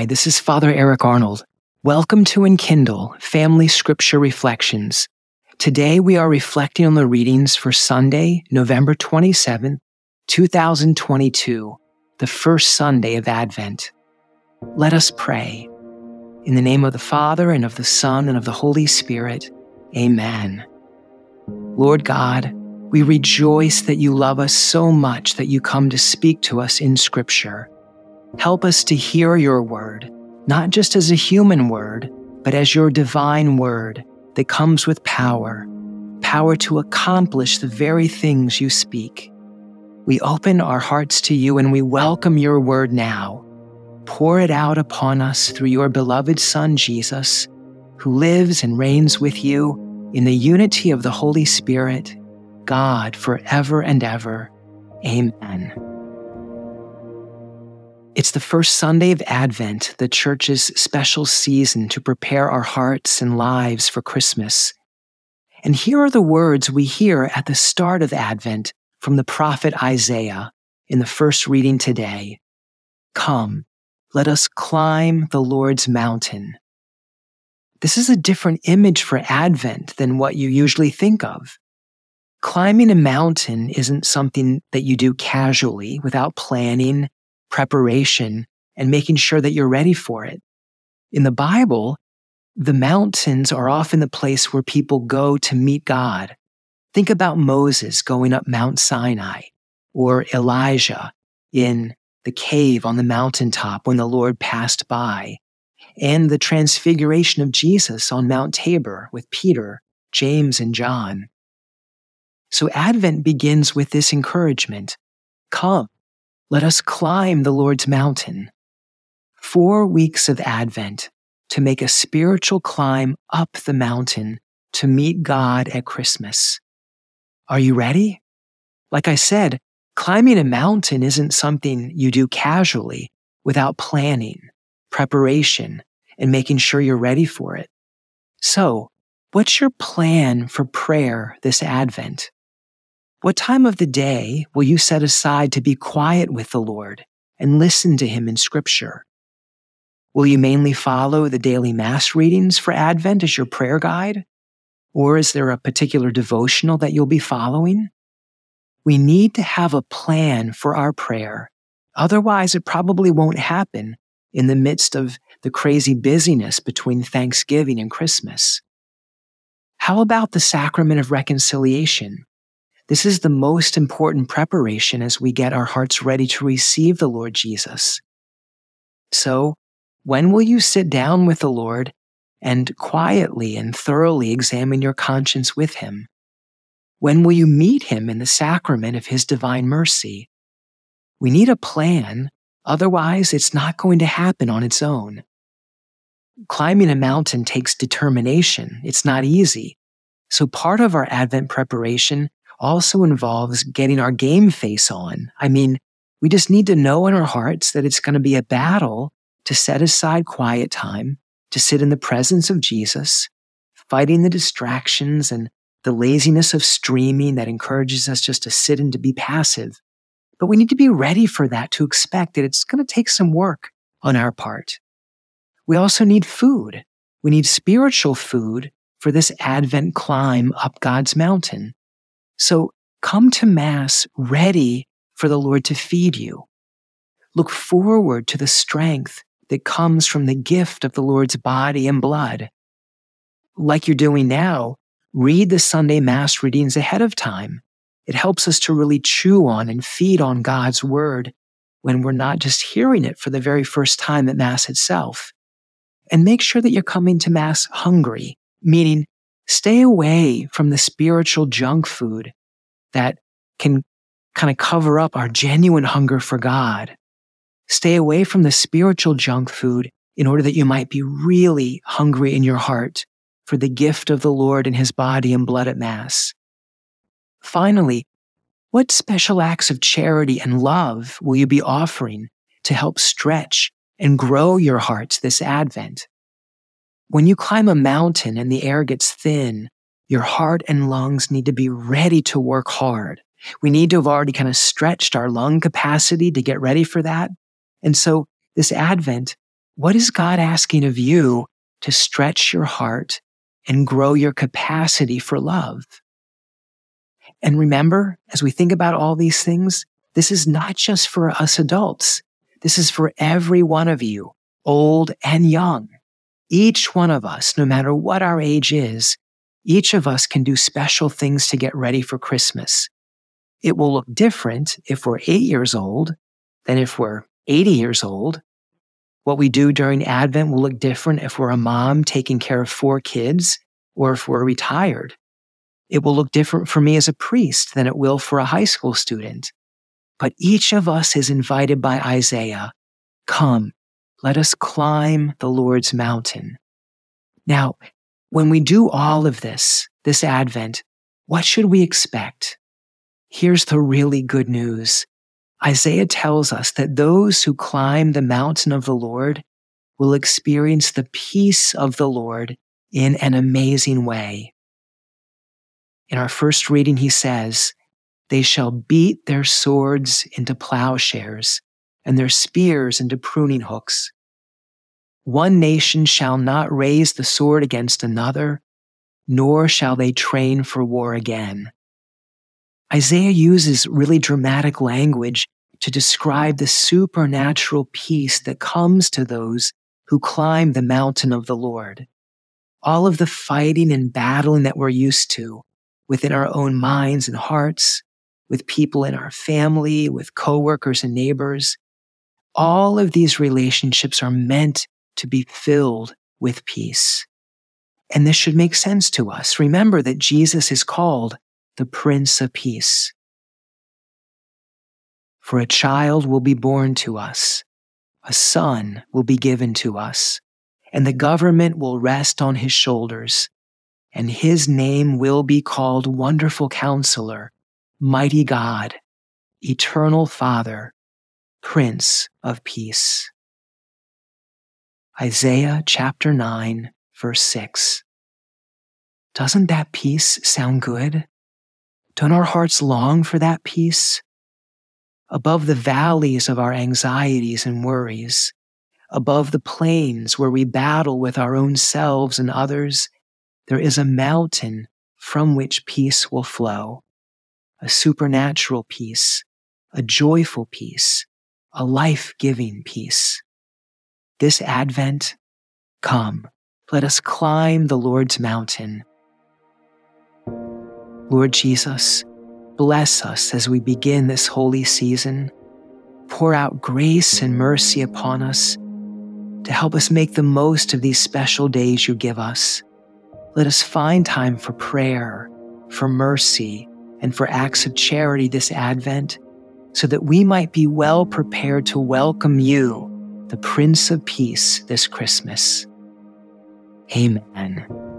Hi, this is Father Eric Arnold. Welcome to Enkindle Family Scripture Reflections. Today we are reflecting on the readings for Sunday, November 27th, 2022, the first Sunday of Advent. Let us pray. In the name of the Father, and of the Son, and of the Holy Spirit, Amen. Lord God, we rejoice that you love us so much that you come to speak to us in Scripture. Help us to hear your word, not just as a human word, but as your divine word that comes with power, power to accomplish the very things you speak. We open our hearts to you and we welcome your word now. Pour it out upon us through your beloved Son, Jesus, who lives and reigns with you in the unity of the Holy Spirit, God, forever and ever. Amen. It's the first Sunday of Advent, the church's special season to prepare our hearts and lives for Christmas. And here are the words we hear at the start of Advent from the prophet Isaiah in the first reading today. Come, let us climb the Lord's mountain. This is a different image for Advent than what you usually think of. Climbing a mountain isn't something that you do casually without planning preparation, and making sure that you're ready for it. In the Bible, the mountains are often the place where people go to meet God. Think about Moses going up Mount Sinai or Elijah in the cave on the mountaintop when the Lord passed by, and the transfiguration of Jesus on Mount Tabor with Peter, James, and John. So Advent begins with this encouragement Come, let us climb the Lord's mountain. Four weeks of Advent to make a spiritual climb up the mountain to meet God at Christmas. Are you ready? Like I said, climbing a mountain isn't something you do casually without planning, preparation, and making sure you're ready for it. So, what's your plan for prayer this Advent? What time of the day will you set aside to be quiet with the Lord and listen to Him in Scripture? Will you mainly follow the daily Mass readings for Advent as your prayer guide? Or is there a particular devotional that you'll be following? We need to have a plan for our prayer. Otherwise, it probably won't happen in the midst of the crazy busyness between Thanksgiving and Christmas. How about the sacrament of reconciliation? This is the most important preparation as we get our hearts ready to receive the Lord Jesus. So, when will you sit down with the Lord and quietly and thoroughly examine your conscience with Him? When will you meet Him in the sacrament of His divine mercy? We need a plan, otherwise, it's not going to happen on its own. Climbing a mountain takes determination, it's not easy. So, part of our Advent preparation also involves getting our game face on. I mean, we just need to know in our hearts that it's going to be a battle to set aside quiet time, to sit in the presence of Jesus, fighting the distractions and the laziness of streaming that encourages us just to sit and to be passive. But we need to be ready for that, to expect that it's going to take some work on our part. We also need food. We need spiritual food for this Advent climb up God's mountain. So come to Mass ready for the Lord to feed you. Look forward to the strength that comes from the gift of the Lord's body and blood. Like you're doing now, read the Sunday Mass readings ahead of time. It helps us to really chew on and feed on God's Word when we're not just hearing it for the very first time at Mass itself. And make sure that you're coming to Mass hungry, meaning Stay away from the spiritual junk food that can kind of cover up our genuine hunger for God. Stay away from the spiritual junk food in order that you might be really hungry in your heart for the gift of the Lord in his body and blood at Mass. Finally, what special acts of charity and love will you be offering to help stretch and grow your hearts this Advent? When you climb a mountain and the air gets thin, your heart and lungs need to be ready to work hard. We need to have already kind of stretched our lung capacity to get ready for that. And so this Advent, what is God asking of you to stretch your heart and grow your capacity for love? And remember, as we think about all these things, this is not just for us adults. This is for every one of you, old and young. Each one of us, no matter what our age is, each of us can do special things to get ready for Christmas. It will look different if we're eight years old than if we're 80 years old. What we do during Advent will look different if we're a mom taking care of four kids or if we're retired. It will look different for me as a priest than it will for a high school student. But each of us is invited by Isaiah Come, let us climb the Lord's mountain. Now, when we do all of this, this Advent, what should we expect? Here's the really good news. Isaiah tells us that those who climb the mountain of the Lord will experience the peace of the Lord in an amazing way. In our first reading, he says, They shall beat their swords into plowshares and their spears into pruning hooks. One nation shall not raise the sword against another, nor shall they train for war again. Isaiah uses really dramatic language to describe the supernatural peace that comes to those who climb the mountain of the Lord. All of the fighting and battling that we're used to within our own minds and hearts, with people in our family, with coworkers and neighbors, all of these relationships are meant to be filled with peace. And this should make sense to us. Remember that Jesus is called the Prince of Peace. For a child will be born to us, a son will be given to us, and the government will rest on his shoulders, and his name will be called Wonderful Counselor, Mighty God, Eternal Father, Prince of Peace. Isaiah chapter 9, verse 6. Doesn't that peace sound good? Don't our hearts long for that peace? Above the valleys of our anxieties and worries, above the plains where we battle with our own selves and others, there is a mountain from which peace will flow. A supernatural peace, a joyful peace, a life giving peace. This Advent, come, let us climb the Lord's mountain Lord Jesus, bless us as we begin this holy season. Pour out grace and mercy upon us to help us make the most of these special days you give us. Let us find time for prayer, for mercy, and for acts of charity this Advent so that we might be well prepared to welcome you, the Prince of Peace, this Christmas. Amen.